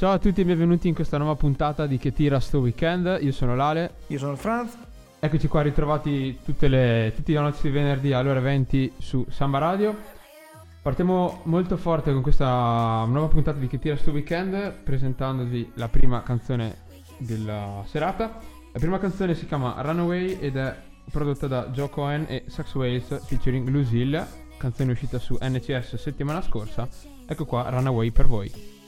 Ciao a tutti e benvenuti in questa nuova puntata di Che tira sto weekend. Io sono Lale. Io sono Franz. Eccoci qua ritrovati le, tutti i nostri venerdì alle ore 20 su Samba Radio. Partiamo molto forte con questa nuova puntata di Che tira sto weekend presentandovi la prima canzone della serata. La prima canzone si chiama Runaway ed è prodotta da Joe Cohen e Sax Wales featuring Lucille, canzone uscita su NCS settimana scorsa. Ecco qua Runaway per voi.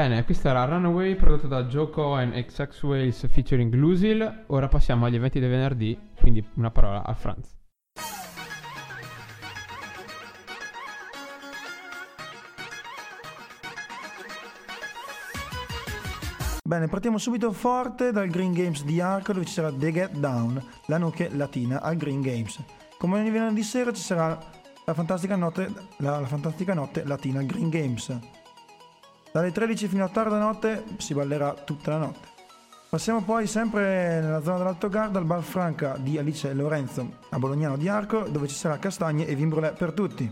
Bene, questa era Runaway prodotto da Joe Cohen e Sex Wales featuring Lucille. Ora passiamo agli eventi del venerdì, quindi una parola a Franz. Bene, partiamo subito forte dal Green Games di Arco dove ci sarà The Get Down, la nuke latina al Green Games. Come ogni venerdì sera ci sarà la fantastica notte, la, la fantastica notte latina al Green Games. Dalle 13 fino a tarda notte si ballerà tutta la notte. Passiamo poi sempre nella zona dell'Alto Garda al Bar Franca di Alice Lorenzo, a Bolognano di Arco, dove ci sarà castagne e vin brûlé per tutti.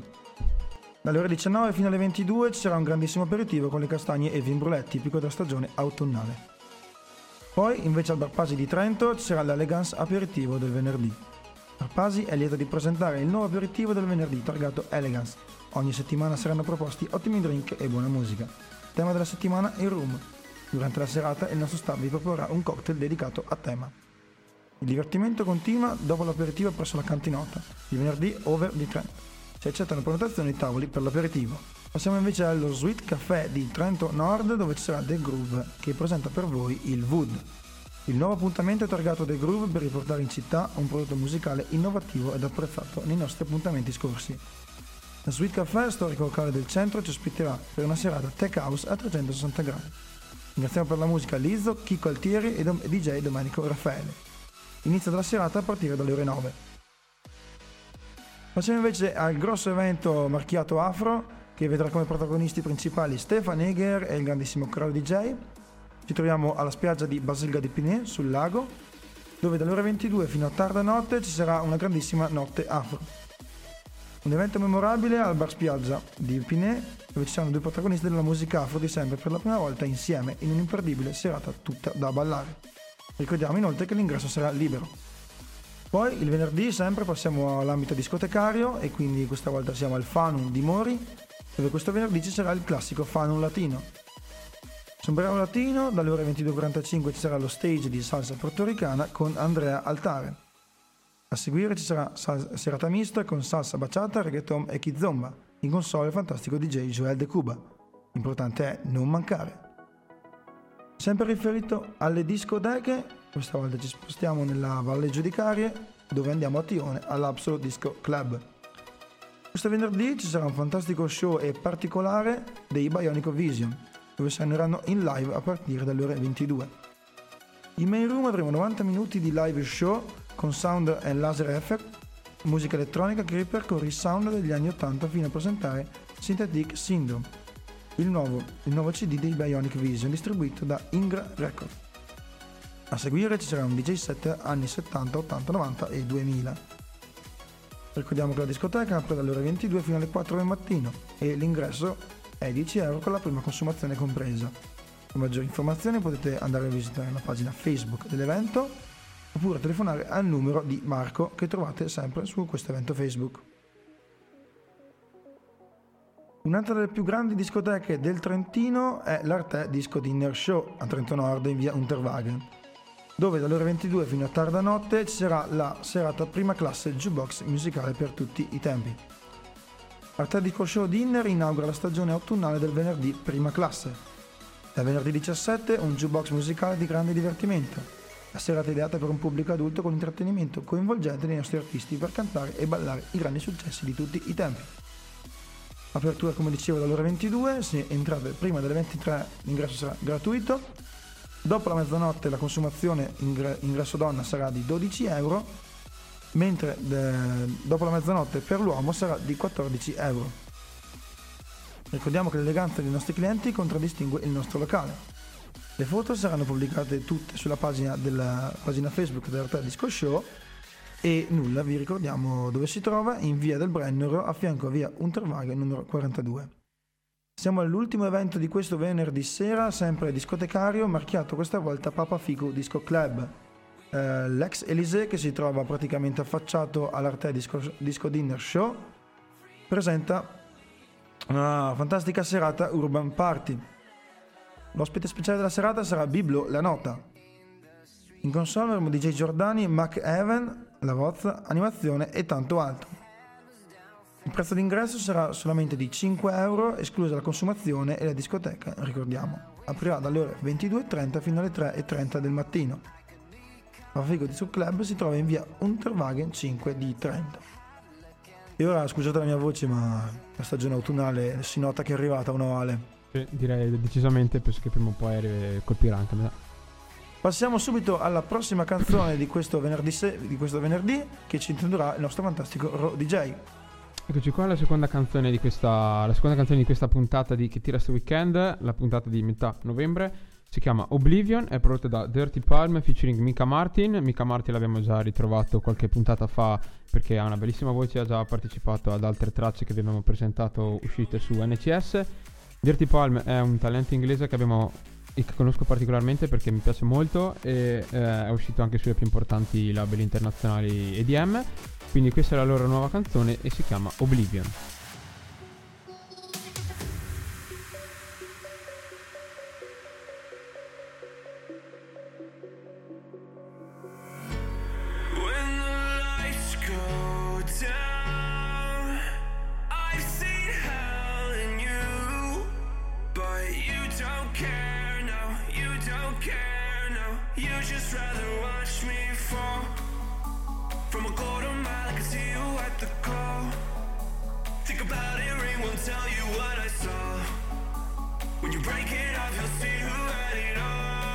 Dalle ore 19 fino alle 22 ci sarà un grandissimo aperitivo con le castagne e vin brûlé tipico della stagione autunnale. Poi, invece al Bar Pasi di Trento, ci sarà l'Elegance aperitivo del venerdì. Bar Pasi è lieto di presentare il nuovo aperitivo del venerdì targato Elegance. Ogni settimana saranno proposti ottimi drink e buona musica. Tema della settimana il room. Durante la serata il nostro staff vi proporrà un cocktail dedicato a tema. Il divertimento continua dopo l'aperitivo presso la cantinota, il venerdì over di Trento. Si accettano prenotazioni e tavoli per l'aperitivo. Passiamo invece allo Sweet Café di Trento Nord dove ci sarà The Groove che presenta per voi il Wood. Il nuovo appuntamento è targato The Groove per riportare in città un prodotto musicale innovativo ed apprezzato nei nostri appuntamenti scorsi. La Sweet Café, storico locale del centro, ci ospiterà per una serata tech house a 360 gradi. Ringraziamo per la musica Lizzo, Chico Altieri e DJ Domenico Raffaele. Inizio della serata a partire dalle ore 9. Passiamo invece al grosso evento marchiato Afro, che vedrà come protagonisti principali Stefan Eger e il grandissimo Crow DJ. Ci troviamo alla spiaggia di Basilga di Pinet, sul lago, dove dalle ore 22 fino a tarda notte ci sarà una grandissima notte afro. Un evento memorabile al Bar Spiaggia di Pinet, dove ci saranno due protagonisti della musica afro di sempre per la prima volta insieme in un'imperdibile serata tutta da ballare. Ricordiamo inoltre che l'ingresso sarà libero. Poi il venerdì sempre passiamo all'ambito discotecario e quindi questa volta siamo al Fanum di Mori, dove questo venerdì ci sarà il classico Fanum Latino. Sombrero Latino, dalle ore 22.45 ci sarà lo stage di salsa portoricana con Andrea Altare. A seguire ci sarà sal- serata mista con salsa baciata, reggaeton e kizomba, in console il fantastico DJ Joel De Cuba. L'importante è non mancare. Sempre riferito alle discoteche, questa volta ci spostiamo nella Valle Giudicarie, dove andiamo a Tione all'Absolo Disco Club. Questo venerdì ci sarà un fantastico show e particolare dei Bionico Vision, dove saranno in live a partire dalle ore 22. In main room avremo 90 minuti di live show con sound e laser effect, musica elettronica che ripercorre i sound degli anni 80 fino a presentare Synthetic Syndrome, il nuovo, il nuovo CD dei Bionic Vision distribuito da Ingra Records. A seguire ci sarà un DJ set anni 70, 80, 90 e 2000. Ricordiamo che la discoteca apre dalle ore 22 fino alle 4 del mattino e l'ingresso è 10 euro con la prima consumazione compresa. Per maggiori informazioni potete andare a visitare la pagina Facebook dell'evento oppure telefonare al numero di Marco che trovate sempre su questo evento Facebook. Un'altra delle più grandi discoteche del Trentino è l'Arte Disco Dinner Show a Trento Nord in via Unterwagen dove dalle ore 22 fino a tarda notte ci sarà la serata prima classe jukebox musicale per tutti i tempi. Artedico Show Dinner inaugura la stagione autunnale del venerdì prima classe. Da venerdì 17 un jukebox musicale di grande divertimento. La serata ideata per un pubblico adulto con intrattenimento coinvolgente dei nostri artisti per cantare e ballare i grandi successi di tutti i tempi. Apertura come dicevo dalle ore 22, se entrate prima delle 23 l'ingresso sarà gratuito Dopo la mezzanotte la consumazione ingresso donna sarà di 12 euro, mentre dopo la mezzanotte per l'uomo sarà di 14 euro. Ricordiamo che l'eleganza dei nostri clienti contraddistingue il nostro locale. Le foto saranno pubblicate tutte sulla pagina della pagina Facebook dell'Hotel Disco Show e nulla, vi ricordiamo dove si trova, in via del Brennero a fianco a via Unterwagen numero 42. Siamo all'ultimo evento di questo venerdì sera, sempre discotecario, marchiato questa volta Papa Figo Disco Club. Eh, l'ex Elysée, che si trova praticamente affacciato all'Arte Disco, Disco Dinner Show, presenta una fantastica serata Urban Party. L'ospite speciale della serata sarà Biblo La Nota. In console avremo DJ Giordani, Mac Evan, la voz, animazione e tanto altro. Il prezzo d'ingresso sarà solamente di 5 euro, esclusa la consumazione e la discoteca, ricordiamo. Aprirà dalle ore 22.30 fino alle 3.30 del mattino. La Figo di Sub Club si trova in via Unterwagen 5 di Trento. E ora scusate la mia voce, ma la stagione autunnale si nota che è arrivata una ovale. Sì, direi decisamente, penso che prima o poi colpirà anche me. Passiamo subito alla prossima canzone di questo venerdì, di questo venerdì che ci introdurrà il nostro fantastico Ro DJ. Eccoci qua la seconda canzone di questa, la seconda canzone di questa puntata di Che tira sto weekend, la puntata di metà novembre. Si chiama Oblivion, è prodotta da Dirty Palm featuring Mika Martin. Mika Martin l'abbiamo già ritrovato qualche puntata fa perché ha una bellissima voce, ha già partecipato ad altre tracce che vi abbiamo presentato uscite su NCS. Dirty Palm è un talento inglese che abbiamo e che conosco particolarmente perché mi piace molto e eh, è uscito anche sulle più importanti label internazionali EDM quindi questa è la loro nuova canzone e si chiama Oblivion. don't care, no, you don't care, no. You just rather watch me fall. From a quarter mile, I can see you at the call. Think about it, ring won't tell you what I saw. When you break it off, you'll see who had it all.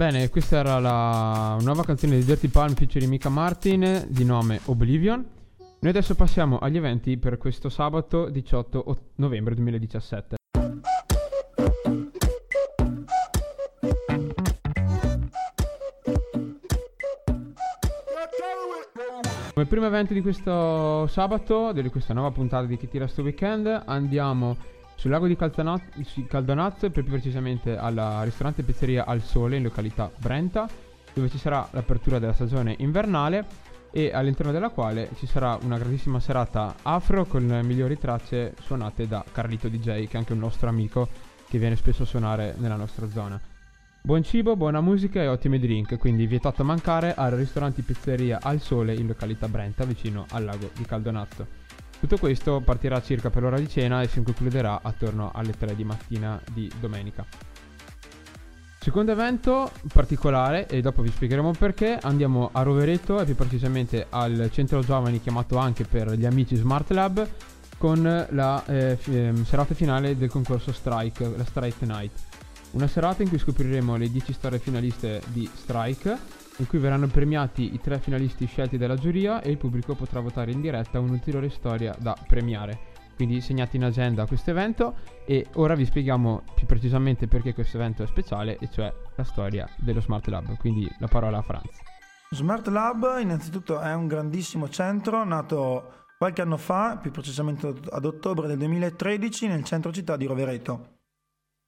Bene, questa era la nuova canzone di Dirty Palm featuring Mika Martin di nome Oblivion. Noi adesso passiamo agli eventi per questo sabato 18 ot- novembre 2017. Come primo evento di questo sabato, di questa nuova puntata di Chi tira sto weekend, andiamo sul lago di Caldonazzo e più precisamente alla ristorante pizzeria Al Sole in località Brenta, dove ci sarà l'apertura della stagione invernale e all'interno della quale ci sarà una grandissima serata afro con migliori tracce suonate da Carlito DJ, che è anche un nostro amico che viene spesso a suonare nella nostra zona. Buon cibo, buona musica e ottimi drink, quindi vietato mancare al ristorante pizzeria Al Sole in località Brenta, vicino al lago di Caldonazzo. Tutto questo partirà circa per l'ora di cena e si concluderà attorno alle 3 di mattina di domenica. Secondo evento particolare, e dopo vi spiegheremo perché, andiamo a Rovereto e più precisamente al centro giovani chiamato anche per gli amici Smart Lab con la eh, fi- ehm, serata finale del concorso Strike, la Strike Night. Una serata in cui scopriremo le 10 storie finaliste di Strike, in cui verranno premiati i tre finalisti scelti dalla giuria e il pubblico potrà votare in diretta un'ulteriore storia da premiare. Quindi segnate in agenda questo evento e ora vi spieghiamo più precisamente perché questo evento è speciale, e cioè la storia dello Smart Lab. Quindi la parola a Franz. Smart Lab innanzitutto è un grandissimo centro nato qualche anno fa, più precisamente ad ottobre del 2013, nel centro città di Rovereto.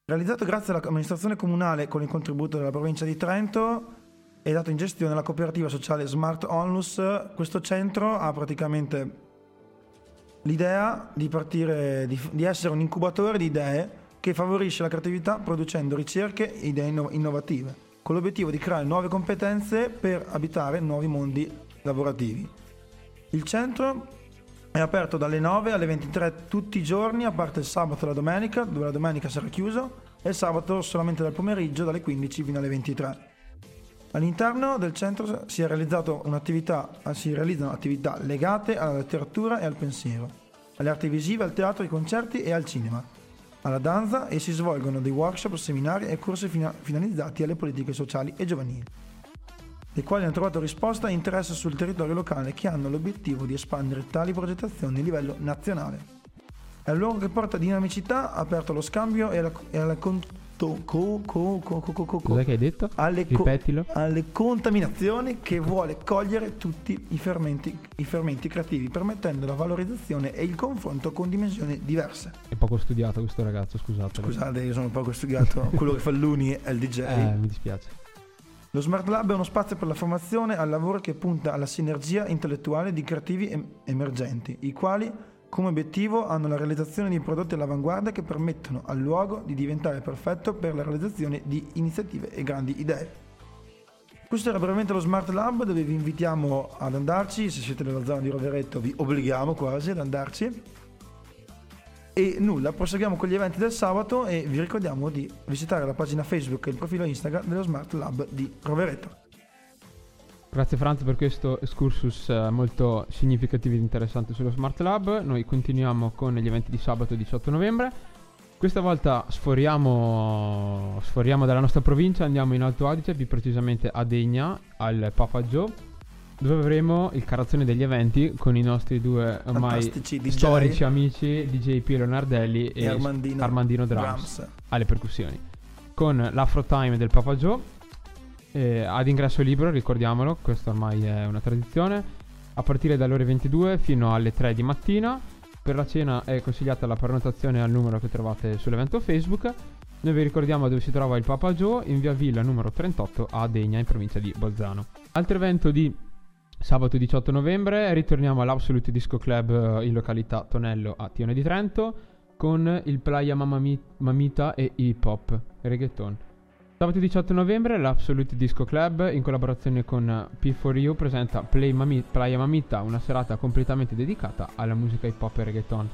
Realizzato grazie all'amministrazione comunale con il contributo della provincia di Trento e dato in gestione alla cooperativa sociale Smart Onlus, questo centro ha praticamente l'idea di partire, di, di essere un incubatore di idee che favorisce la creatività producendo ricerche e idee inno- innovative, con l'obiettivo di creare nuove competenze per abitare nuovi mondi lavorativi. Il centro è aperto dalle 9 alle 23 tutti i giorni, a parte il sabato e la domenica, dove la domenica sarà chiuso, e il sabato solamente dal pomeriggio dalle 15 fino alle 23. All'interno del centro si, un'attività, si realizzano attività legate alla letteratura e al pensiero, alle arti visive, al teatro, ai concerti e al cinema, alla danza e si svolgono dei workshop, seminari e corsi fina- finalizzati alle politiche sociali e giovanili, le quali hanno trovato risposta e interesse sul territorio locale che hanno l'obiettivo di espandere tali progettazioni a livello nazionale. È un luogo che porta dinamicità, aperto allo scambio e alla, e alla conto- co- co- co- co- co- co- Cos'è che hai detto? alle, co- Ripetilo. alle contaminazioni che vuole cogliere tutti i fermenti, i fermenti creativi, permettendo la valorizzazione e il confronto con dimensioni diverse. È poco studiato questo ragazzo, scusate. Scusate, io sono poco studiato, quello che fa l'Uni è il DJ. Eh, mi dispiace. Lo Smart Lab è uno spazio per la formazione al lavoro che punta alla sinergia intellettuale di creativi em- emergenti, i quali come obiettivo hanno la realizzazione di prodotti all'avanguardia che permettono al luogo di diventare perfetto per la realizzazione di iniziative e grandi idee. Questo era brevemente lo Smart Lab dove vi invitiamo ad andarci, se siete nella zona di Roveretto vi obblighiamo quasi ad andarci. E nulla, proseguiamo con gli eventi del sabato e vi ricordiamo di visitare la pagina Facebook e il profilo Instagram dello Smart Lab di Roveretto. Grazie Franz per questo excursus eh, molto significativo ed interessante sullo Smart Lab. Noi continuiamo con gli eventi di sabato 18 novembre. Questa volta sforiamo, sforiamo dalla nostra provincia, andiamo in Alto Adige, più precisamente a Degna, al Papa Joe, dove avremo il carazzone degli eventi con i nostri due ormai storici amici DJ Piero Nardelli e, E Armandino Armandino Drums, Drums. alle percussioni. Con l'Afro Time del Papa Joe, eh, ad ingresso libero, ricordiamolo, questa ormai è una tradizione, a partire dalle ore 22 fino alle 3 di mattina. Per la cena è consigliata la prenotazione al numero che trovate sull'evento Facebook. Noi vi ricordiamo dove si trova il Papa Joe in via Villa numero 38 a Degna in provincia di Bolzano. Altro evento di sabato 18 novembre ritorniamo all'Absolute Disco Club eh, in località Tonello a Tione di Trento con il Playa Mamita e hip hop reggaeton. Sabato 18 novembre l'Absolute Disco Club in collaborazione con P4U presenta Play Mami- Playa Mamita, una serata completamente dedicata alla musica hip hop e reggaeton.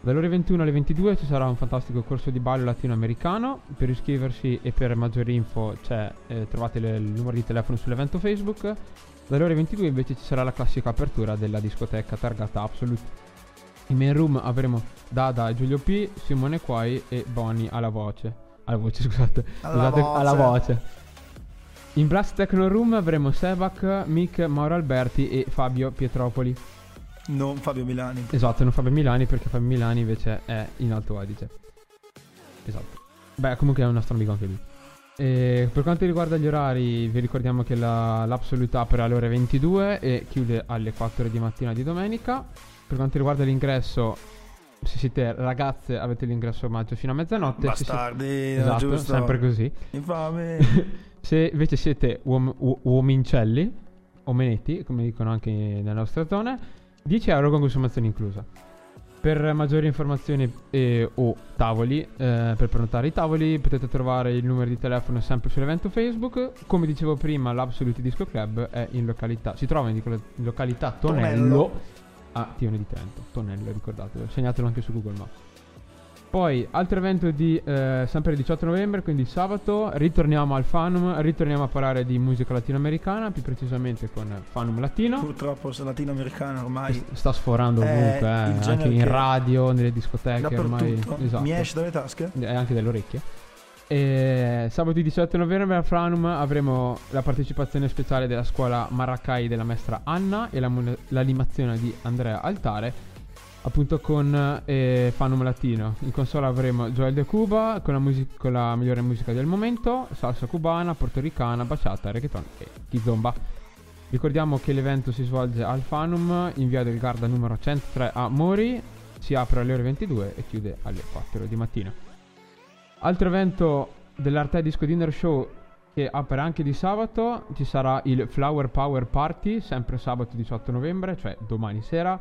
Dalle ore 21 alle 22 ci sarà un fantastico corso di ballo latinoamericano. Per iscriversi e per maggiori info eh, trovate le- il numero di telefono sull'evento Facebook. Dalle ore 22 invece ci sarà la classica apertura della discoteca targata Absolute. In main room avremo Dada e Giulio P, Simone Quai e Bonnie alla voce. Alla voce, scusate. Alla Scusate, voce. alla voce. In Blast Techno Room avremo Sebak, Mick, Mauro Alberti e Fabio Pietropoli. Non Fabio Milani. Esatto, non Fabio Milani perché Fabio Milani invece è in Alto Adige. Esatto. Beh, comunque è un nostro amico anche lui. E per quanto riguarda gli orari, vi ricordiamo che la, l'Absolute apre alle ore 22 e chiude alle 4 di mattina di domenica. Per quanto riguarda l'ingresso, se siete ragazze avete l'ingresso omaggio fino a mezzanotte. se siete- Bastardi, esatto, giusto. sempre così. Infame. Se invece siete uom- u- uomincelli, o menetti, come dicono anche nelle nostre zone, 10 euro con consumazione inclusa. Per maggiori informazioni e o tavoli, eh, per prenotare i tavoli, potete trovare il numero di telefono sempre sull'evento Facebook. Come dicevo prima, l'Absolute Disco Club è in località, si trova in località Tonello, Tonello. A Tione di Trento. Tonello, ricordatelo, segnatelo anche su Google Maps. Poi, altro evento di eh, sempre il 18 novembre, quindi sabato, ritorniamo al Fanum, ritorniamo a parlare di musica latinoamericana, più precisamente con Fanum Latino. Purtroppo sono latinoamericano ormai. S- Sta sforando ovunque, eh, anche in radio, nelle discoteche, ormai. Esatto. Mi esce dalle tasche. E anche dalle orecchie. E sabato 18 novembre a Franum avremo la partecipazione speciale della scuola Maracai della maestra Anna e la l'animazione di Andrea Altare appunto con eh, Fanum Latino. In console avremo Joel De Cuba con la, music- con la migliore musica del momento, salsa cubana, portoricana, baciata, reggaeton e kizomba. Ricordiamo che l'evento si svolge al Fanum in via del Garda numero 103 a Mori, si apre alle ore 22 e chiude alle 4 di mattina. Altro evento dell'Arte Disco Dinner Show che apre anche di sabato, ci sarà il Flower Power Party, sempre sabato 18 novembre, cioè domani sera.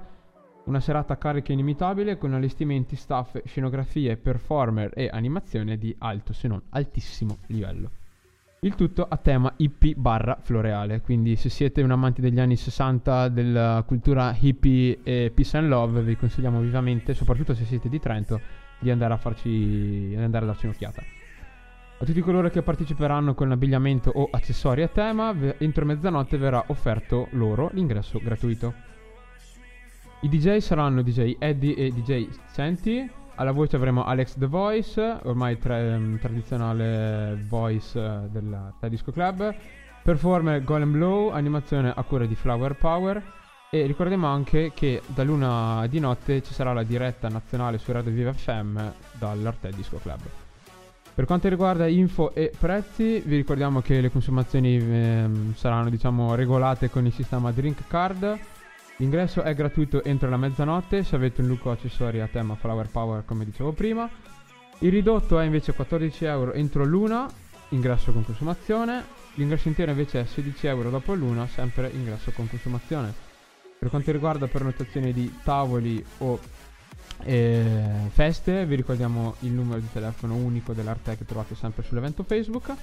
Una serata carica inimitabile con allestimenti, staff, scenografie, performer e animazione di alto se non altissimo livello. Il tutto a tema hippie barra floreale, quindi se siete un amante degli anni 60 della cultura hippie e peace and love vi consigliamo vivamente, soprattutto se siete di Trento, di andare a farci andare a darci un'occhiata. A tutti coloro che parteciperanno con abbigliamento o accessori a tema, entro mezzanotte verrà offerto loro l'ingresso gratuito. I DJ saranno DJ Eddie e DJ Senti. Alla voce avremo Alex The Voice, ormai tra- ehm, tradizionale voice eh, della Thai Disco Club. Performer Golem Blow, animazione a cura di Flower Power. E ricordiamo anche che da luna di notte ci sarà la diretta nazionale su Radio Viva FM dall'Arte Disco Club. Per quanto riguarda info e prezzi, vi ricordiamo che le consumazioni ehm, saranno diciamo regolate con il sistema Drink Card. L'ingresso è gratuito entro la mezzanotte se avete un look accessori a tema Flower Power come dicevo prima. Il ridotto è invece 14 euro entro l'una, ingresso con consumazione. L'ingresso intero invece è 16 euro dopo l'una, sempre ingresso con consumazione. Per quanto riguarda prenotazioni di tavoli o eh, feste, vi ricordiamo il numero di telefono unico dell'Arte che trovate sempre sull'evento Facebook.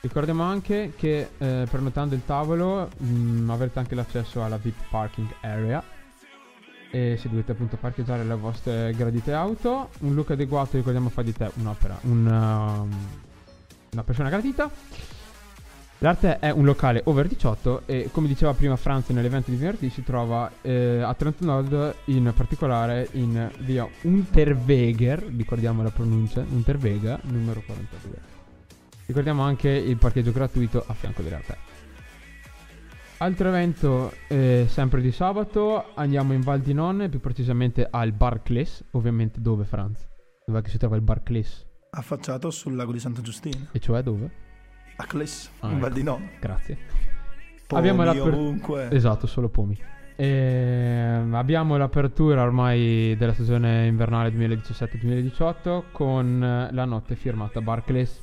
Ricordiamo anche che eh, prenotando il tavolo mh, avrete anche l'accesso alla VIP Parking Area e se dovete appunto parcheggiare le vostre gradite auto. Un look adeguato, ricordiamo, fa di te un'opera, un, um, una persona gradita. L'arte è un locale over 18 e come diceva prima Franz nell'evento di venerdì si trova eh, a Trento Nord, in particolare in via Unterweger, ricordiamo la pronuncia, Unterweger, numero 42. Ricordiamo anche il parcheggio gratuito a fianco dell'arte. Altro evento, eh, sempre di sabato, andiamo in Val di Non, più precisamente al Barclays, ovviamente dove Franz? Dove è che si trova il Barclays? Affacciato sul lago di Santa Giustina. E cioè dove? A Cles, Ah, in Val ecco. di Non. Grazie. Pomi Abbiamo l'aper- ovunque. Esatto, solo pomi. Ehm, abbiamo l'apertura ormai della stagione invernale 2017-2018 con la notte firmata Barclays.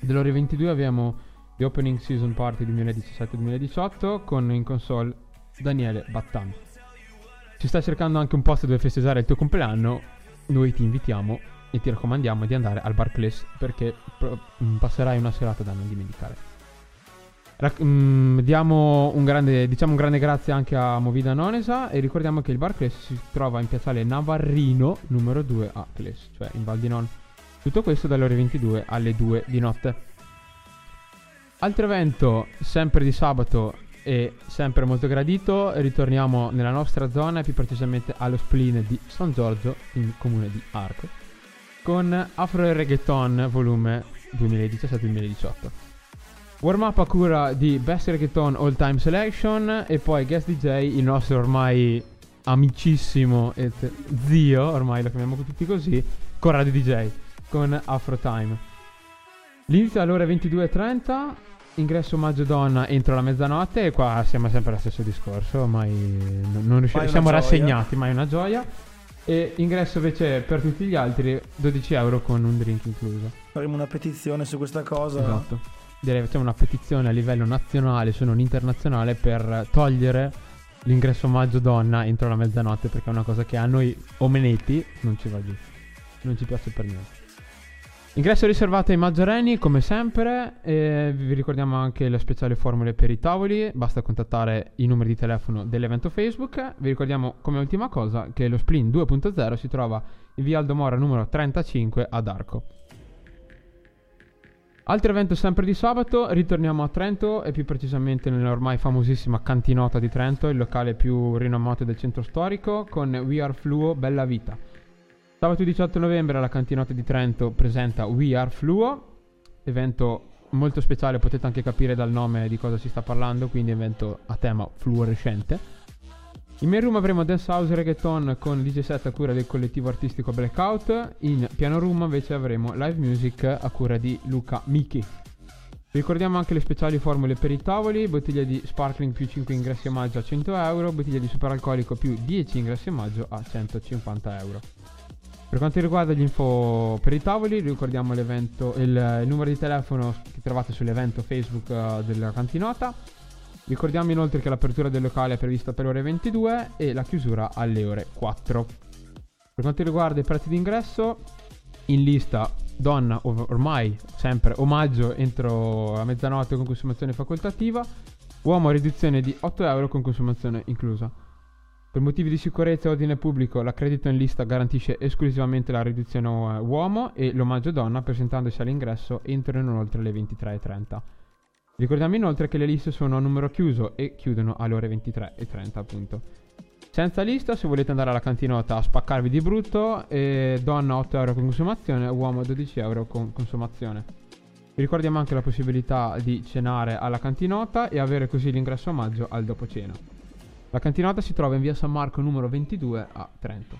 Dell'ore 22 abbiamo The Opening Season Party 2017-2018 con in console Daniele Battan. Ci stai cercando anche un posto dove festeggiare il tuo compleanno? Noi ti invitiamo e ti raccomandiamo di andare al Barclays perché passerai una serata da non dimenticare. Rac- mm, diamo un grande, diciamo un grande grazie anche a Movida Nonesa e ricordiamo che il Barclays si trova in piazzale Navarrino numero 2 a Cles, cioè in Val di Non. Tutto questo dalle ore 22 alle 2 di notte. Altro evento, sempre di sabato e sempre molto gradito, ritorniamo nella nostra zona, più precisamente allo spleen di San Giorgio, in comune di Arco, con Afro e Reggaeton volume 2017-2018. Warm up a cura di Best Reggaeton All Time Selection e poi guest DJ, il nostro ormai amicissimo e zio, ormai lo chiamiamo tutti così, Corrado DJ con Afro Time. L'inizio alle ore 22.30, ingresso omaggio donna entro la mezzanotte e qua siamo sempre allo stesso discorso, ormai non, riusciamo, siamo gioia. rassegnati, mai una gioia. E ingresso invece per tutti gli altri 12 euro con un drink incluso. Faremo una petizione su questa cosa. Esatto. Direi facciamo una petizione a livello nazionale, se non internazionale, per togliere l'ingresso omaggio donna entro la mezzanotte, perché è una cosa che a noi omenetti non ci va giù. Non ci piace per niente. Ingresso riservato ai maggiorenni, come sempre. E vi ricordiamo anche le speciali formule per i tavoli. Basta contattare i numeri di telefono dell'evento Facebook. Vi ricordiamo come ultima cosa che lo Splin 2.0 si trova in via Aldomora numero 35 ad Arco. Altro evento sempre di sabato, ritorniamo a Trento e più precisamente nell'ormai famosissima Cantinota di Trento, il locale più rinomato del centro storico, con We Are Fluo Bella Vita. Sabato 18 novembre la Cantinota di Trento presenta We Are Fluo, evento molto speciale, potete anche capire dal nome di cosa si sta parlando, quindi evento a tema fluorescente. In main room avremo Dance House Reggaeton con DJ set a cura del collettivo artistico Blackout. In piano room invece avremo live music a cura di Luca Miki. Ricordiamo anche le speciali formule per i tavoli, bottiglia di sparkling più 5 ingressi a maggio a 100 euro, bottiglia di superalcolico più 10 ingressi a maggio a 150 euro. Per quanto riguarda gli info per i tavoli, ricordiamo l'evento, il, il numero di telefono che trovate sull'evento Facebook eh, della cantinota. Ricordiamo inoltre che l'apertura del locale è prevista per le ore 22 e la chiusura alle ore 4. Per quanto riguarda i prezzi d'ingresso, in lista donna ov- ormai sempre omaggio entro la mezzanotte con consumazione facoltativa, uomo riduzione di 8 euro con consumazione inclusa. Per motivi di sicurezza e ordine pubblico, l'accredito in lista garantisce esclusivamente la riduzione eh, uomo e l'omaggio donna presentandosi all'ingresso entro e non oltre le 23.30. Ricordiamo inoltre che le liste sono a numero chiuso e chiudono alle ore 23.30 appunto. Senza lista, se volete andare alla cantinota a spaccarvi di brutto, eh, donna 8 euro con consumazione, uomo 12 euro con consumazione. Vi ricordiamo anche la possibilità di cenare alla cantinota e avere così l'ingresso omaggio al dopo cena. La cantinota si trova in via San Marco numero 22 a Trento.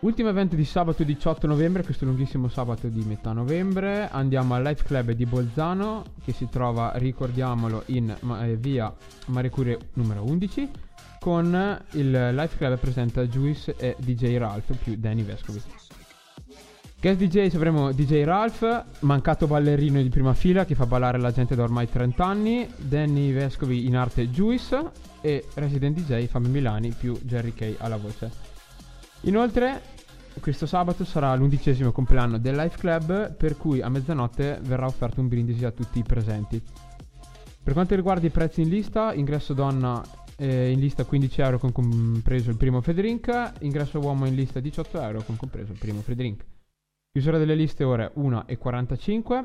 Ultimo evento di sabato 18 novembre, questo lunghissimo sabato di metà novembre, andiamo al Life Club di Bolzano che si trova, ricordiamolo, in eh, via Marie Curie numero 11 con il Life Club presenta Juice e DJ Ralph più Danny Vescovi. Guest DJ avremo DJ Ralph, mancato ballerino di prima fila che fa ballare la gente da ormai 30 anni, Danny Vescovi in arte Juice e Resident DJ Fabio Milani più Jerry Kay alla voce. Inoltre questo sabato sarà l'undicesimo compleanno del Life Club per cui a mezzanotte verrà offerto un brindisi a tutti i presenti. Per quanto riguarda i prezzi in lista, ingresso donna eh, in lista 15 euro con compreso il primo free drink, ingresso uomo in lista 18 euro con compreso il primo free drink. Chiusura delle liste ore 1.45.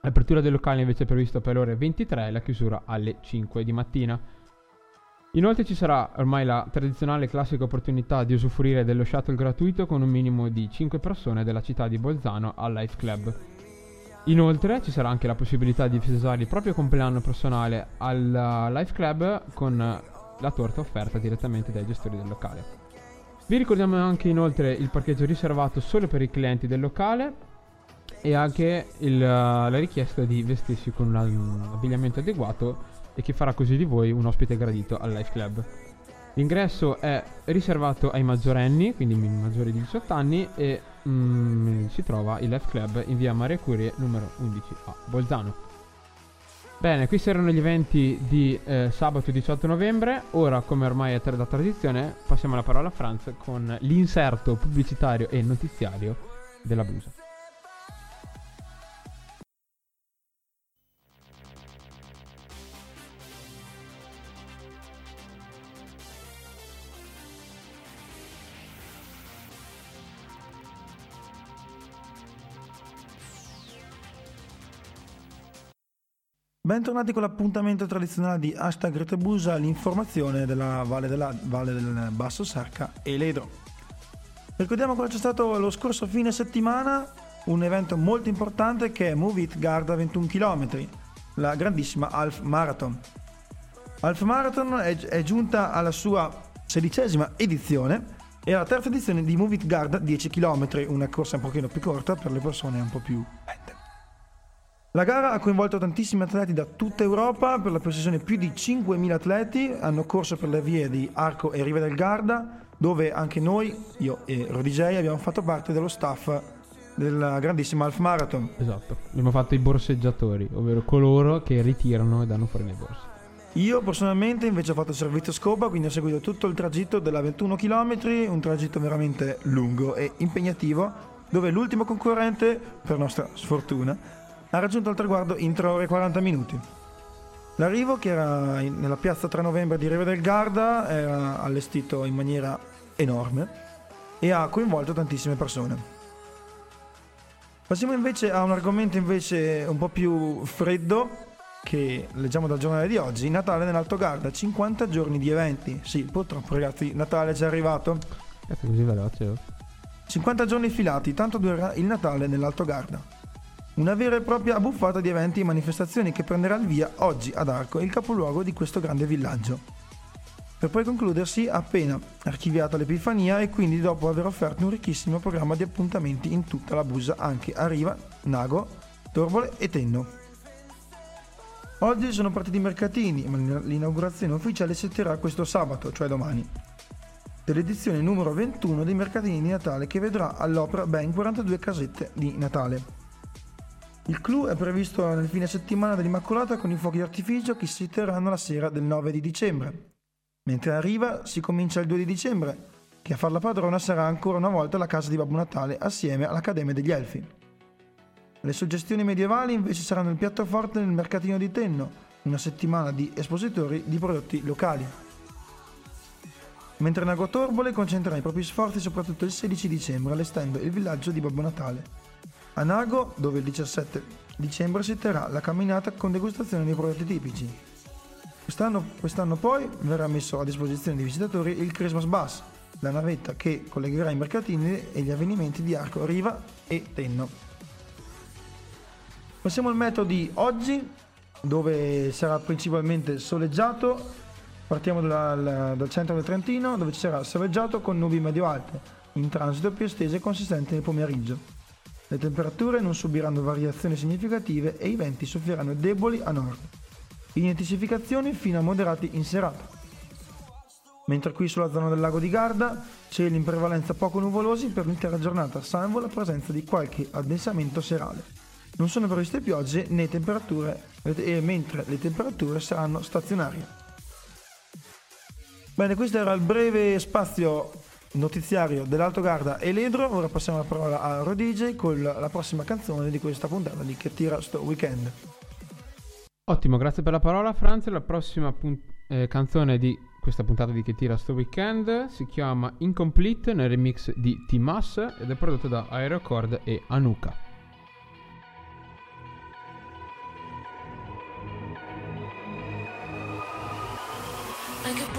L'apertura del locale invece è prevista per le ore 23 e la chiusura alle 5 di mattina. Inoltre ci sarà ormai la tradizionale classica opportunità di usufruire dello shuttle gratuito con un minimo di 5 persone della città di Bolzano al Life Club. Inoltre ci sarà anche la possibilità di festeggiare il proprio compleanno personale al uh, Life Club con la torta offerta direttamente dai gestori del locale. Vi ricordiamo anche inoltre il parcheggio riservato solo per i clienti del locale e anche il, uh, la richiesta di vestirsi con un abbigliamento adeguato e che farà così di voi un ospite gradito al Life Club. L'ingresso è riservato ai maggiorenni, quindi maggiori di 18 anni, e mm, si trova il Life Club in via Maria Curie numero 11 a Bolzano. Bene, questi erano gli eventi di eh, sabato 18 novembre. Ora, come ormai è da tradizione, passiamo la parola a Franz con l'inserto pubblicitario e notiziario della blusa. Bentornati con l'appuntamento tradizionale di hashtag Retebusa, l'informazione della Valle, della, Valle del Basso Sarca e Ledro. Ricordiamo cosa c'è stato lo scorso fine settimana, un evento molto importante che è Move It Garda 21 km, la grandissima Half Marathon. Half Marathon è, è giunta alla sua sedicesima edizione e alla terza edizione di Move It Garda 10 km, una corsa un pochino più corta per le persone un po' più. La gara ha coinvolto tantissimi atleti da tutta Europa, per la precisione più di 5.000 atleti hanno corso per le vie di Arco e Riva del Garda, dove anche noi, io e Rodijay, abbiamo fatto parte dello staff della grandissima Half Marathon. Esatto, abbiamo fatto i borseggiatori, ovvero coloro che ritirano e danno fuori le borse. Io personalmente invece ho fatto il servizio scopa, quindi ho seguito tutto il tragitto della 21 km, un tragitto veramente lungo e impegnativo, dove l'ultimo concorrente, per nostra sfortuna, ha raggiunto il traguardo in 3 ore e 40 minuti. L'arrivo, che era in, nella piazza 3 novembre di Riva del Garda, era allestito in maniera enorme e ha coinvolto tantissime persone. Passiamo invece a un argomento invece un po' più freddo che leggiamo dal giornale di oggi, Natale nell'Alto Garda, 50 giorni di eventi. Sì, purtroppo ragazzi, Natale è già arrivato. Cazzo così veloce. 50 giorni filati, tanto durerà il Natale nell'Alto Garda. Una vera e propria buffata di eventi e manifestazioni che prenderà il via oggi ad Arco, il capoluogo di questo grande villaggio. Per poi concludersi appena archiviata l'Epifania e quindi dopo aver offerto un ricchissimo programma di appuntamenti in tutta la Busa anche a Riva, Nago, Torbole e Tenno. Oggi sono partiti i mercatini, ma l'inaugurazione ufficiale si terrà questo sabato, cioè domani, dell'edizione numero 21 dei mercatini di Natale che vedrà all'opera ben 42 casette di Natale. Il clou è previsto nel fine settimana dell'Immacolata con i fuochi d'artificio che si terranno la sera del 9 di dicembre. Mentre arriva si comincia il 2 di dicembre, che a far la padrona sarà ancora una volta la casa di Babbo Natale assieme all'Accademia degli Elfi. Le suggestioni medievali invece saranno il piatto forte nel mercatino di Tenno, una settimana di espositori di prodotti locali. Mentre Nago Torbole concentrerà i propri sforzi soprattutto il 16 dicembre allestendo il villaggio di Babbo Natale, a Nago, dove il 17 dicembre si terrà la camminata con degustazione dei prodotti tipici. Quest'anno, quest'anno poi verrà messo a disposizione dei visitatori il Christmas Bus, la navetta che collegherà i mercatini e gli avvenimenti di Arco, Riva e Tenno. Passiamo al metodo di oggi, dove sarà principalmente soleggiato. Partiamo dal, dal centro del Trentino, dove ci sarà soleggiato con nubi medio-alte, in transito più estese e consistenti nel pomeriggio. Le temperature non subiranno variazioni significative e i venti soffieranno deboli a nord. Intensificazioni fino a moderati in serata. mentre qui sulla zona del lago di Garda cieli in prevalenza poco nuvolosi per l'intera giornata, salvo la presenza di qualche addensamento serale. Non sono previste piogge né temperature, e mentre le temperature saranno stazionarie. Bene, questo era il breve spazio notiziario dell'Alto Garda e Ledro. Ora passiamo la parola a Rodigi con la prossima canzone di questa puntata di Che tira sto weekend. Ottimo, grazie per la parola Franz. La prossima pun- eh, canzone di questa puntata di Che tira sto weekend si chiama Incomplete nel remix di Timas ed è prodotto da Aerocord e Anuka. Like a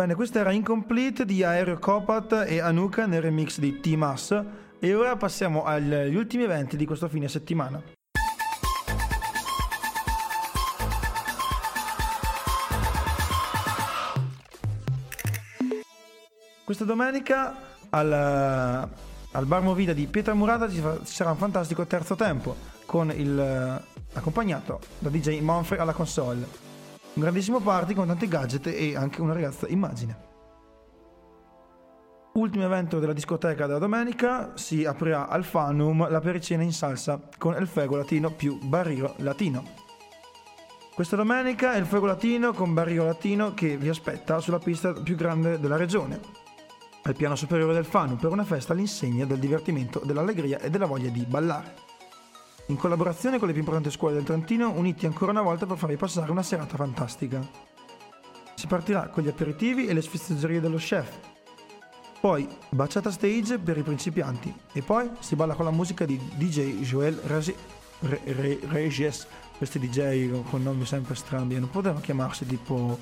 Bene, questa era Incomplete di Aereo Copat e Anuka nel remix di T-Mass e ora passiamo agli ultimi eventi di questo fine settimana. Questa domenica al, al Bar Movida di Pietra ci, fa- ci sarà un fantastico terzo tempo con il, accompagnato da DJ Monfrey alla console. Un grandissimo party con tanti gadget e anche una ragazza immagine. ultimo evento della discoteca della domenica, si aprirà al Fanum la pericena in salsa con il Fego Latino più Barrio Latino. Questa domenica è il Fuego Latino con Barrio Latino che vi aspetta sulla pista più grande della regione, al piano superiore del Fanum, per una festa all'insegna del divertimento, dell'allegria e della voglia di ballare. In collaborazione con le più importanti scuole del Trentino, uniti ancora una volta per farvi passare una serata fantastica. Si partirà con gli aperitivi e le sfisteggerie dello chef. Poi baciata stage per i principianti e poi si balla con la musica di DJ Joel Resi- Re- Re- Regis. Questi DJ con nomi sempre strani, non potevano chiamarsi tipo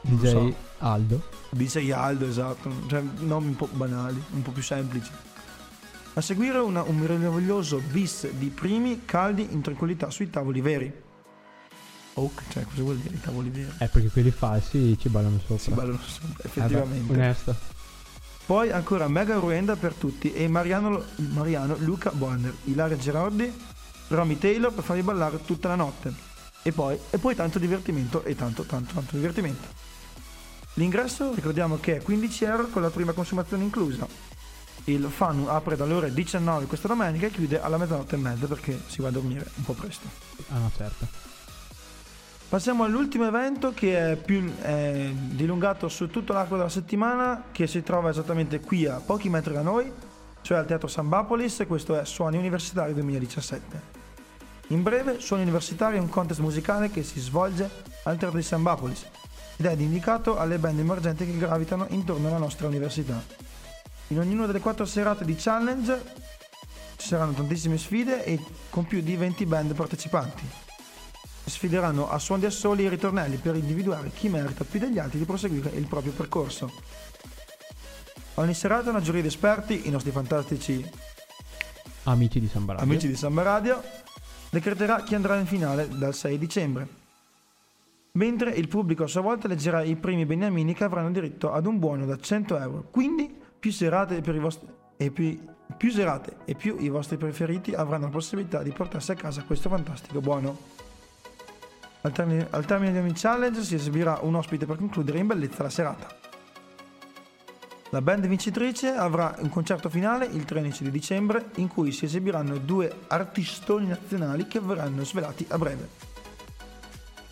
DJ so, Aldo. DJ Aldo, esatto, cioè nomi un po' banali, un po' più semplici. A seguire una- un meraviglioso bis di primi caldi in tranquillità sui tavoli veri. Ok, cioè cosa vuol dire i tavoli veri? Eh, perché quelli falsi ci ballano sopra. Si ballano sempre, Eh, effettivamente. beh, onesto. Poi ancora Mega Ruenda per tutti e Mariano, Mariano Luca Bonner, Ilaria Gerardi, Romy Taylor per farvi ballare tutta la notte. E poi, e poi tanto divertimento e tanto tanto tanto divertimento. L'ingresso ricordiamo che è 15 euro con la prima consumazione inclusa. Il FANU apre dalle ore 19 questa domenica e chiude alla mezzanotte e mezza perché si va a dormire un po' presto. Ah, certo. Passiamo all'ultimo evento che è più è dilungato su tutto l'arco della settimana, che si trova esattamente qui a pochi metri da noi, cioè al Teatro Sambapolis, e questo è Suoni Universitari 2017. In breve, Suoni Universitari è un contest musicale che si svolge al Teatro di Sambapolis ed è dedicato alle band emergenti che gravitano intorno alla nostra università. In ognuna delle quattro serate di challenge ci saranno tantissime sfide e con più di 20 band partecipanti sfideranno a suon di assoli i ritornelli per individuare chi merita più degli altri di proseguire il proprio percorso. Ogni serata una giuria di esperti, i nostri fantastici Amici di San Baradio. amici di Samba Radio, decreterà chi andrà in finale dal 6 dicembre. Mentre il pubblico a sua volta leggerà i primi beniamini che avranno diritto ad un buono da 100 euro. Quindi più serate per i vostri e più, più serate e più i vostri preferiti avranno la possibilità di portarsi a casa questo fantastico buono. Al termine, al termine di ogni challenge si esibirà un ospite per concludere in bellezza la serata. La band vincitrice avrà un concerto finale il 13 di dicembre in cui si esibiranno due artistoni nazionali che verranno svelati a breve.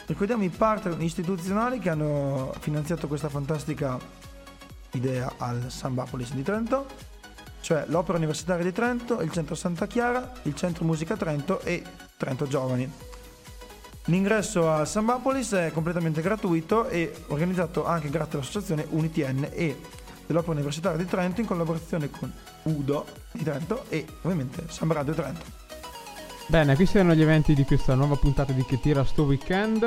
Ricordiamo i partner istituzionali che hanno finanziato questa fantastica idea al Sambapolis di Trento, cioè l'Opera Universitaria di Trento, il Centro Santa Chiara, il Centro Musica Trento e Trento Giovani. L'ingresso al Sambapolis è completamente gratuito e organizzato anche grazie all'associazione UniTN e dell'Opera Universitaria di Trento in collaborazione con Udo di Trento e ovviamente Samba Radio Trento. Bene, questi erano gli eventi di questa nuova puntata di Che tira sto weekend.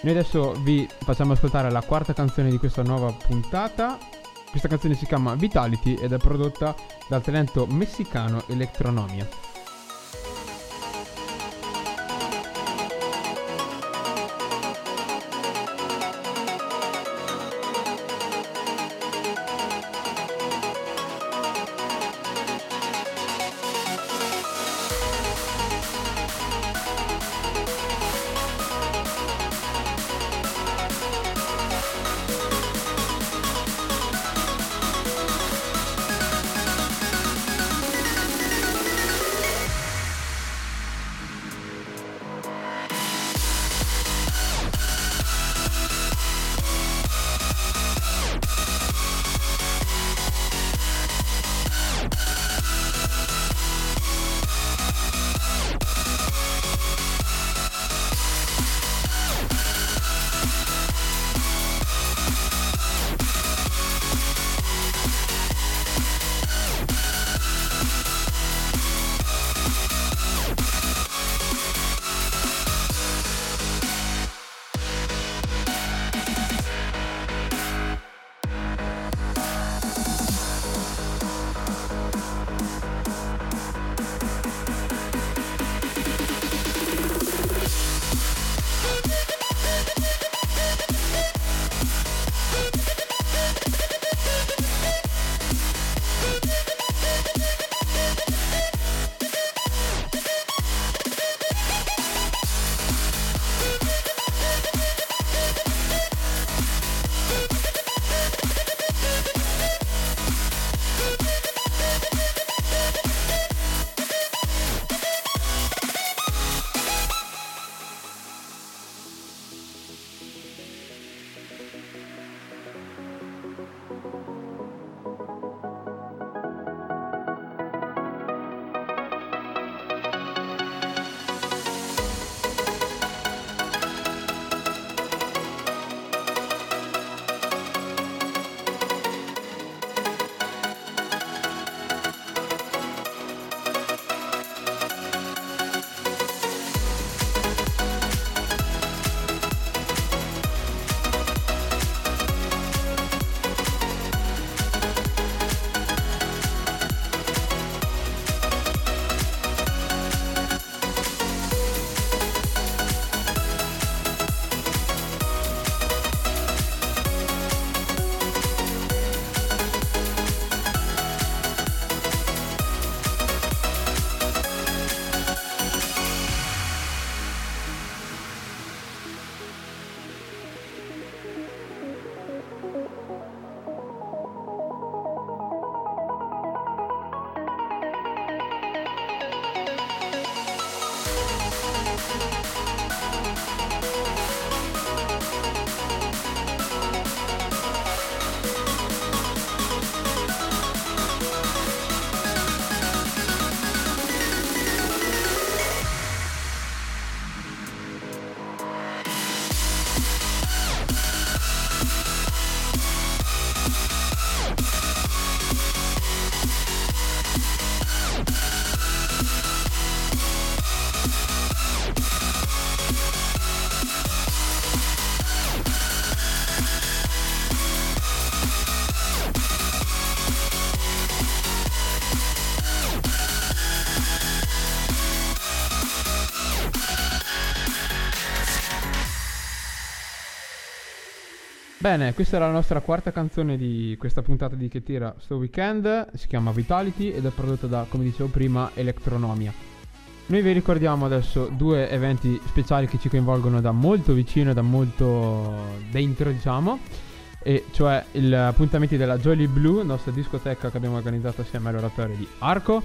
Noi adesso vi facciamo ascoltare la quarta canzone di questa nuova puntata. Questa canzone si chiama Vitality ed è prodotta dal talento messicano Electronomia. Bene, questa era la nostra quarta canzone di questa puntata di Che tira sto weekend. Si chiama Vitality ed è prodotta da, come dicevo prima, Electronomia. Noi vi ricordiamo adesso due eventi speciali che ci coinvolgono da molto vicino e da molto dentro, diciamo. E cioè gli appuntamenti della Jolly Blue, nostra discoteca che abbiamo organizzato assieme all'oratorio di Arco.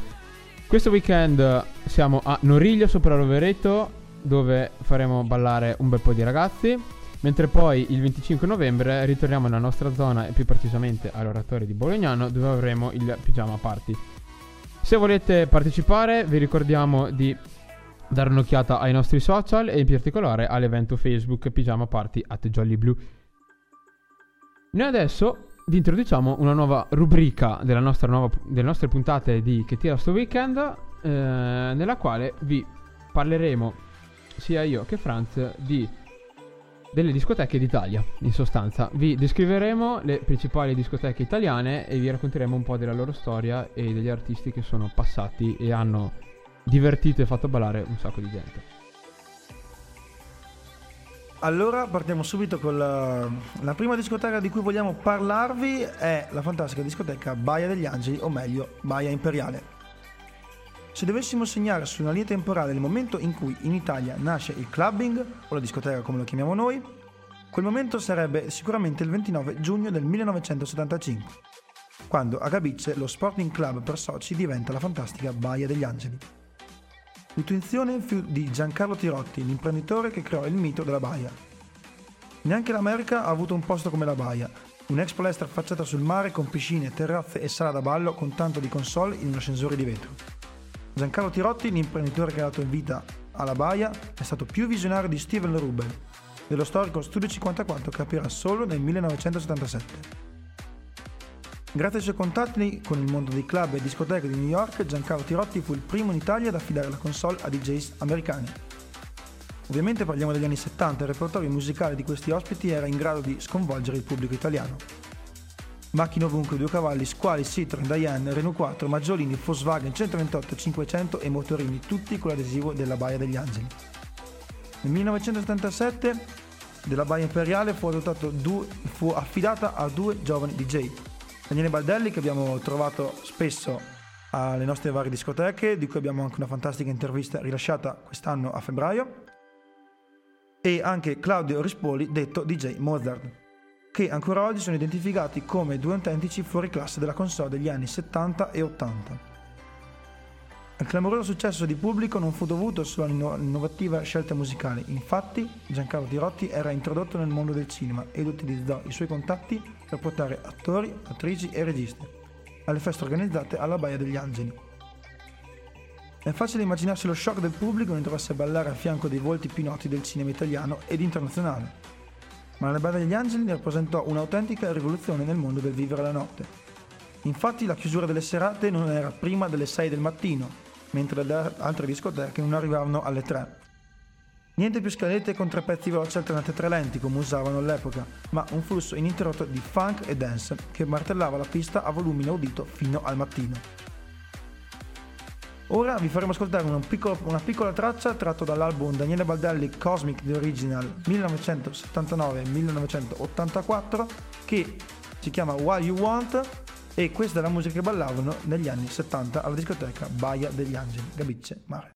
Questo weekend siamo a Noriglio sopra Rovereto, dove faremo ballare un bel po' di ragazzi. Mentre poi il 25 novembre ritorniamo nella nostra zona e più precisamente all'oratorio di Bolognano dove avremo il pigiama party. Se volete partecipare vi ricordiamo di dare un'occhiata ai nostri social e in particolare all'evento Facebook Pigiama Party at Jolly Blue. Noi adesso vi introduciamo una nuova rubrica della nostra nuova, delle nostre puntate di Che tira sto weekend eh, nella quale vi parleremo sia io che Franz di delle discoteche d'Italia, in sostanza. Vi descriveremo le principali discoteche italiane e vi racconteremo un po' della loro storia e degli artisti che sono passati e hanno divertito e fatto ballare un sacco di gente. Allora partiamo subito con la, la prima discoteca di cui vogliamo parlarvi è la fantastica discoteca Baia degli Angeli, o meglio Baia Imperiale. Se dovessimo segnare su una linea temporale il momento in cui in Italia nasce il clubbing, o la discoteca come lo chiamiamo noi, quel momento sarebbe sicuramente il 29 giugno del 1975, quando a Gabice lo Sporting Club per soci diventa la fantastica Baia degli Angeli. L'intuizione fu di Giancarlo Tirotti, l'imprenditore che creò il mito della Baia. Neanche l'America ha avuto un posto come la Baia, un'ex palestra affacciata sul mare con piscine, terrazze e sala da ballo con tanto di console in un ascensore di vetro. Giancarlo Tirotti, l'imprenditore ha dato vita alla Baia, è stato più visionario di Steven Rubel, dello storico Studio 54 che aprirà solo nel 1977. Grazie ai suoi contatti con il mondo dei club e discoteche di New York, Giancarlo Tirotti fu il primo in Italia ad affidare la console a DJs americani. Ovviamente parliamo degli anni 70 e il repertorio musicale di questi ospiti era in grado di sconvolgere il pubblico italiano. Macchine ovunque, due cavalli, squali, Citroen, Diane, Renault 4, Maggiolini, Volkswagen 128, 500 e motorini, tutti con l'adesivo della Baia degli Angeli. Nel 1977 della Baia Imperiale fu, due- fu affidata a due giovani DJ, Daniele Baldelli che abbiamo trovato spesso alle nostre varie discoteche, di cui abbiamo anche una fantastica intervista rilasciata quest'anno a febbraio, e anche Claudio Rispoli, detto DJ Mozart, che ancora oggi sono identificati come due autentici fuoriclasse della console degli anni 70 e 80. Il clamoroso successo di pubblico non fu dovuto solo all'innovativa scelta musicale, infatti Giancarlo Tirotti era introdotto nel mondo del cinema ed utilizzò i suoi contatti per portare attori, attrici e registi alle feste organizzate alla Baia degli Angeli. È facile immaginarsi lo shock del pubblico nel trovarsi a ballare a fianco dei volti più noti del cinema italiano ed internazionale, ma la Baia degli Angeli rappresentò un'autentica rivoluzione nel mondo del vivere la notte. Infatti la chiusura delle serate non era prima delle 6 del mattino, mentre le altre discoteche non arrivavano alle 3. Niente più scalette con tre pezzi veloci alternati a tre lenti come usavano all'epoca, ma un flusso ininterrotto di funk e dance che martellava la pista a volume inaudito fino al mattino. Ora vi faremo ascoltare una, piccolo- una piccola traccia tratto dall'album Daniele Baldelli Cosmic The Original 1979-1984 che si chiama Why You Want e questa è la musica che ballavano negli anni 70 alla discoteca Baia degli Angeli, Gabice Mare.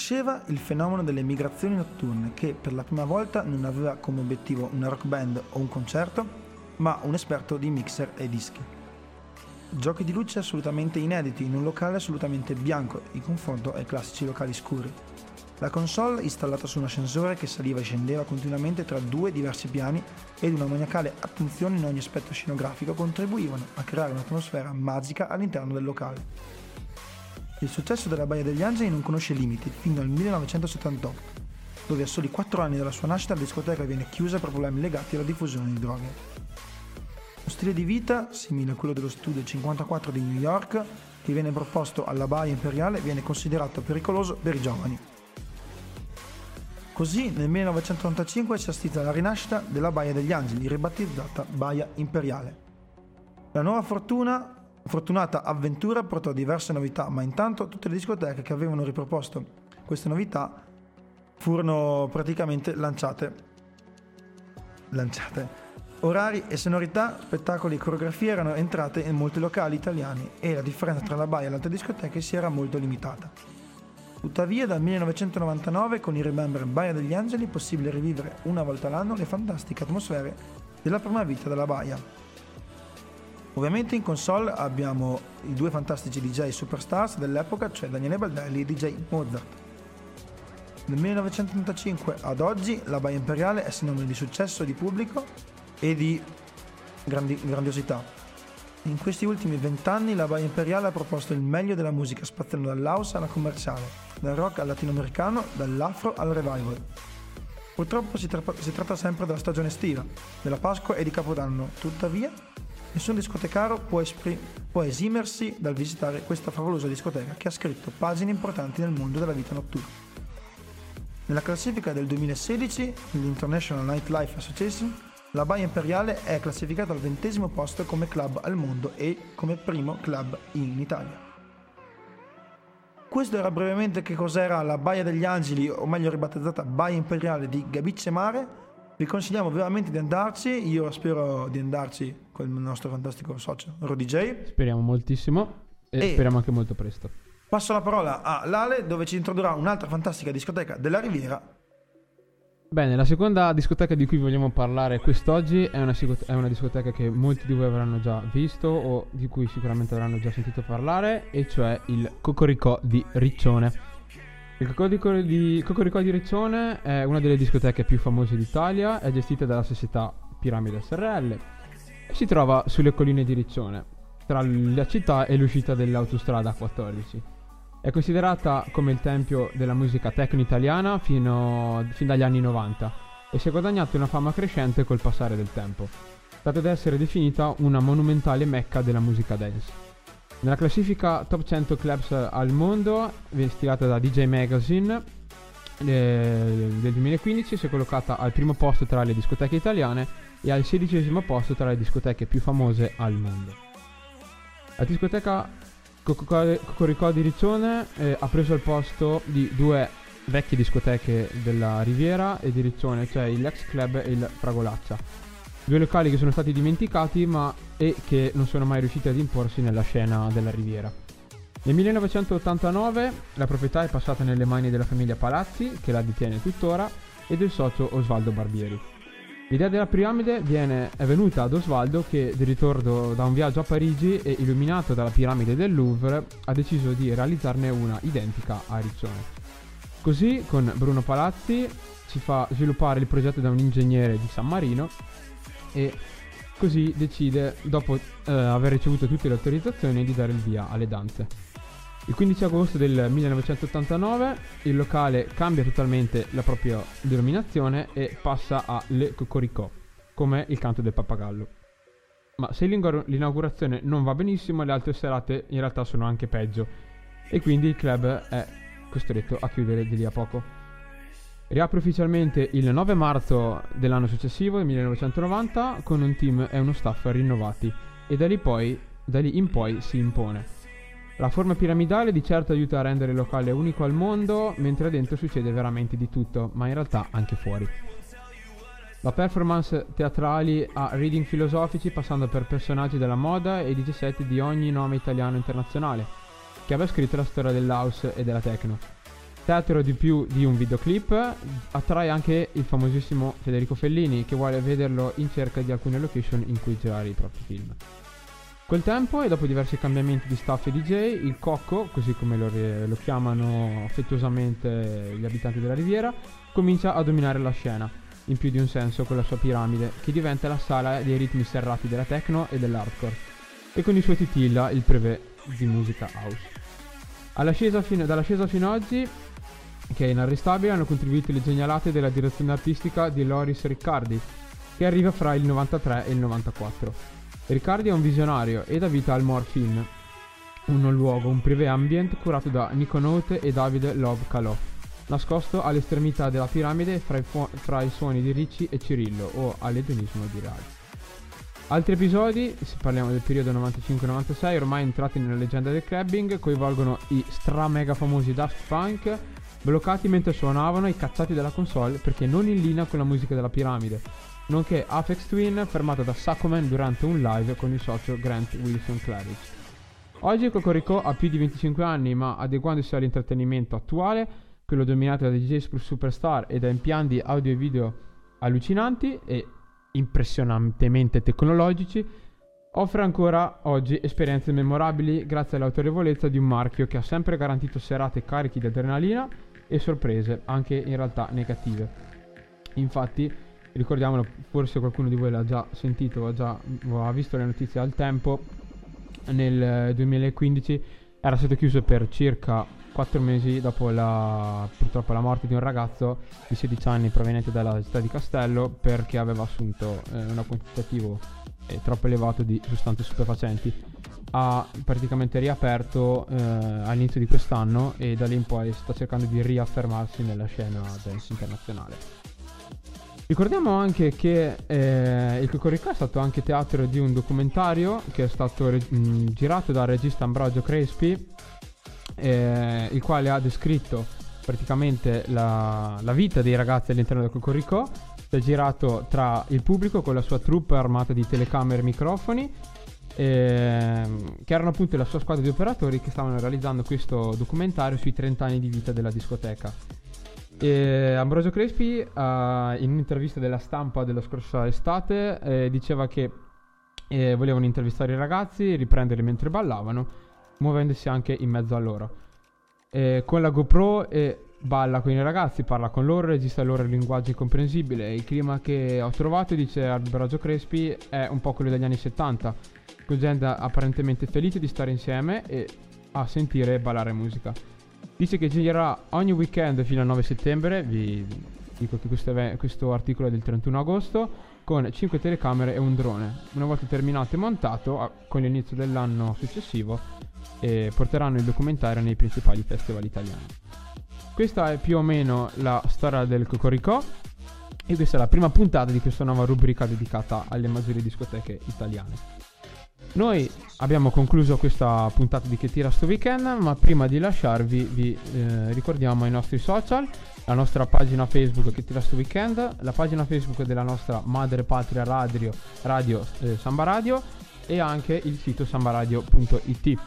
Nasceva il fenomeno delle migrazioni notturne che per la prima volta non aveva come obiettivo una rock band o un concerto, ma un esperto di mixer e dischi. Giochi di luce assolutamente inediti in un locale assolutamente bianco in confronto ai classici locali scuri. La console installata su un ascensore che saliva e scendeva continuamente tra due diversi piani ed una maniacale attenzione in ogni aspetto scenografico contribuivano a creare un'atmosfera magica all'interno del locale. Il successo della Baia degli Angeli non conosce limiti fino al 1978, dove a soli 4 anni dalla sua nascita la discoteca viene chiusa per problemi legati alla diffusione di droghe. Lo stile di vita, simile a quello dello studio 54 di New York, che viene proposto alla Baia Imperiale, viene considerato pericoloso per i giovani. Così nel 1995 si assiste alla rinascita della Baia degli Angeli, ribattezzata Baia Imperiale. La nuova fortuna, fortunata avventura portò diverse novità, ma intanto tutte le discoteche che avevano riproposto queste novità furono praticamente lanciate. Lanciate. Orari e sonorità, spettacoli e coreografie erano entrate in molti locali italiani e la differenza tra la Baia e le altre discoteche si era molto limitata. Tuttavia dal 1999 con i Remember Baia degli Angeli è possibile rivivere una volta l'anno le fantastiche atmosfere della prima vita della Baia. Ovviamente in console abbiamo i due fantastici DJ superstars dell'epoca, cioè Daniele Baldelli e DJ Mozart. Dal 1985 ad oggi la Baia Imperiale è sinonimo di successo di pubblico e di grandi- grandiosità. In questi ultimi vent'anni la Baia Imperiale ha proposto il meglio della musica, spaziando dall'house alla commerciale, dal rock al latinoamericano, dall'afro al revival. Purtroppo si, tra- si tratta sempre della stagione estiva, della Pasqua e di Capodanno, tuttavia nessun discotecaro può, espri- può esimersi dal visitare questa favolosa discoteca che ha scritto pagine importanti nel mondo della vita notturna. Nella classifica del 2016 dell'International Nightlife Association, la Baia Imperiale è classificata al ventesimo posto come club al mondo e come primo club in Italia. Questo era brevemente che cos'era la Baia degli Angeli, o meglio ribattezzata Baia Imperiale di Gabice Mare. Vi consigliamo veramente di andarci, io spero di andarci con il nostro fantastico socio Rodi J. Speriamo moltissimo e, E- speriamo anche molto presto. Passo la parola a Lale dove ci introdurrà un'altra fantastica discoteca della Riviera Bene, la seconda discoteca di cui vogliamo parlare quest'oggi è una, è una discoteca che molti di voi avranno già visto o di cui sicuramente avranno già sentito parlare, e cioè il Cocoricò di Riccione. Il Cocorico di, di Riccione è una delle discoteche più famose d'Italia, è gestita dalla società Piramide SRL e si trova sulle colline di Riccione, tra la città e l'uscita dell'autostrada A14. È considerata come il tempio della musica techno italiana fino, fin dagli anni 90 e si è guadagnato una fama crescente col passare del tempo, tanto ad essere definita una monumentale mecca della musica dance. Nella classifica top 100 clubs al mondo, stilata da DJ Magazine, eh, del 2015 si è collocata al primo posto tra le discoteche italiane e al sedicesimo posto tra le discoteche più famose al mondo. La discoteca Coco- Cocoricò di Riccione eh, ha preso il posto di due vecchie discoteche della Riviera e di Riccione, cioè Lex Club e il Fragolaccia. Due locali che sono stati dimenticati ma e che non sono mai riusciti ad imporsi nella scena della Riviera. Nel 1989 la proprietà è passata nelle mani della famiglia Palazzi, che la detiene tuttora, e del socio Osvaldo Barbieri. L'idea della piramide viene, è venuta ad Osvaldo che, di ritorno da un viaggio a Parigi e illuminato dalla piramide del Louvre, ha deciso di realizzarne una identica a Riccione. Così, con Bruno Palazzi, si fa sviluppare il progetto da un ingegnere di San Marino e così decide, dopo eh, aver ricevuto tutte le autorizzazioni, di dare il via alle danze. Il 15 agosto del 1989 il locale cambia totalmente la propria denominazione e passa a Le Cocoricò, come il canto del pappagallo. Ma se l'inaugurazione non va benissimo, le altre serate in realtà sono anche peggio e quindi il club è costretto a chiudere di lì a poco. Riapre ufficialmente il 9 marzo dell'anno successivo, del 1990, con un team e uno staff rinnovati e da lì, poi, da lì in poi si impone. La forma piramidale di certo aiuta a rendere il locale unico al mondo, mentre dentro succede veramente di tutto, ma in realtà anche fuori. Da performance teatrali a reading filosofici passando per personaggi della moda e DJ set di ogni nome italiano internazionale, che aveva scritto la storia dell'house e della techno. Teatro di più di un videoclip, attrae anche il famosissimo Federico Fellini che vuole vederlo in cerca di alcune location in cui girare i propri film. Col tempo e dopo diversi cambiamenti di staff e DJ, il Cocco, così come lo, lo chiamano affettuosamente gli abitanti della Riviera, comincia a dominare la scena, in più di un senso con la sua piramide, che diventa la sala dei ritmi serrati della techno e dell'hardcore, e con i suoi titilla il brevet di musica house. Fino- dall'ascesa fino ad oggi, che è inarrestabile, hanno contribuito le genialate della direzione artistica di Loris Riccardi, che arriva fra il 93 e il 94. Riccardi è un visionario e dà vita al Morphine, un luogo, un privé ambient curato da Nico Note e Davide Love Calò, nascosto all'estremità della piramide fra i, fra i suoni di Ricci e Cirillo o all'edonismo di Rai. Altri episodi, se parliamo del periodo 95-96, ormai entrati nella leggenda del clubbing, coinvolgono i stra mega famosi Daft Punk, bloccati mentre suonavano e cacciati dalla console perché non in linea con la musica della piramide, nonché Apex Twin fermato da Saccoman durante un live con il socio Grant Wilson Claridge. Oggi Cocorico ha più di 25 anni, ma adeguandosi all'intrattenimento attuale, quello dominato da DJ superstar e da impianti audio e video allucinanti e impressionantemente tecnologici, offre ancora oggi esperienze memorabili grazie all'autorevolezza di un marchio che ha sempre garantito serate carichi di adrenalina e sorprese, anche in realtà negative. Infatti, ricordiamolo, forse qualcuno di voi l'ha già sentito, ha già o ha visto le notizie al tempo, nel 2015 era stato chiuso per circa 4 mesi dopo la, purtroppo la morte di un ragazzo di 16 anni proveniente dalla città di Castello perché aveva assunto eh, un quantitativo eh, troppo elevato di sostanze stupefacenti. Ha praticamente riaperto eh, all'inizio di quest'anno e da lì in poi sta cercando di riaffermarsi nella scena dance internazionale. Ricordiamo anche che eh, il Cocorico è stato anche teatro di un documentario che è stato re- mh, girato dal regista Ambrogio Crespi, eh, il quale ha descritto praticamente la, la vita dei ragazzi all'interno del Cocorico. Si è girato tra il pubblico con la sua troupe armata di telecamere e microfoni, ehm, che erano appunto la sua squadra di operatori che stavano realizzando questo documentario sui 30 anni di vita della discoteca. E Ambrogio Crespi, eh, in un'intervista della stampa della scorsa estate, eh, diceva che eh, volevano intervistare i ragazzi, riprenderli mentre ballavano, muovendosi anche in mezzo a loro. Eh, con la GoPro e balla con i ragazzi, parla con loro, registra il loro linguaggio incomprensibile. Il clima che ho trovato, dice Ambrogio Crespi, è un po' quello degli anni 70, con gente apparentemente felice di stare insieme e a sentire e ballare musica. Dice che girerà ogni weekend fino al 9 settembre. Vi dico che questo, eve- questo articolo è del 31 agosto. Con 5 telecamere e un drone. Una volta terminato e montato, a- con l'inizio dell'anno successivo, eh, porteranno il documentario nei principali festival italiani. Questa è più o meno la storia del Cocorico. E questa è la prima puntata di questa nuova rubrica dedicata alle maggiori discoteche italiane. Noi abbiamo concluso questa puntata di Che tira sto weekend, ma prima di lasciarvi vi eh, ricordiamo i nostri social, la nostra pagina Facebook Che tira sto weekend, la pagina Facebook della nostra madre patria radio, radio eh, Samba Radio e anche il sito sambaradio.it.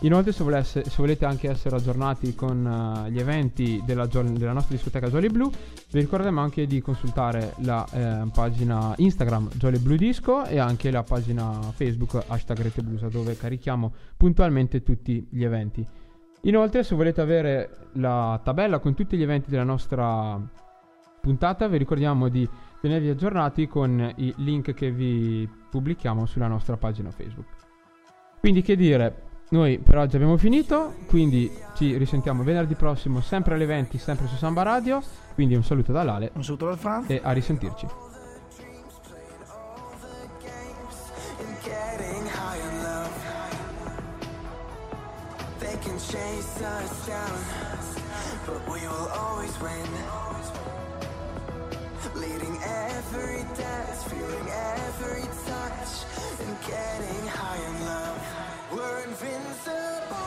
Inoltre se, volesse- se volete anche essere aggiornati con eh, gli eventi della, della nostra discoteca Jolly Blue, vi ricordiamo anche di consultare la eh, pagina Instagram Jolly Blue Disco e anche la pagina Facebook hashtag Rete Blusa dove carichiamo puntualmente tutti gli eventi. Inoltre se volete avere la tabella con tutti gli eventi della nostra puntata vi ricordiamo di tenervi aggiornati con i link che vi pubblichiamo sulla nostra pagina Facebook. Quindi che dire, noi per oggi abbiamo finito, quindi ci risentiamo venerdì prossimo, sempre alle 20, sempre su Samba Radio. Quindi un saluto da Lale. Un saluto dal Franz. E a risentirci. Leading every dance, feeling every touch, and getting Trust.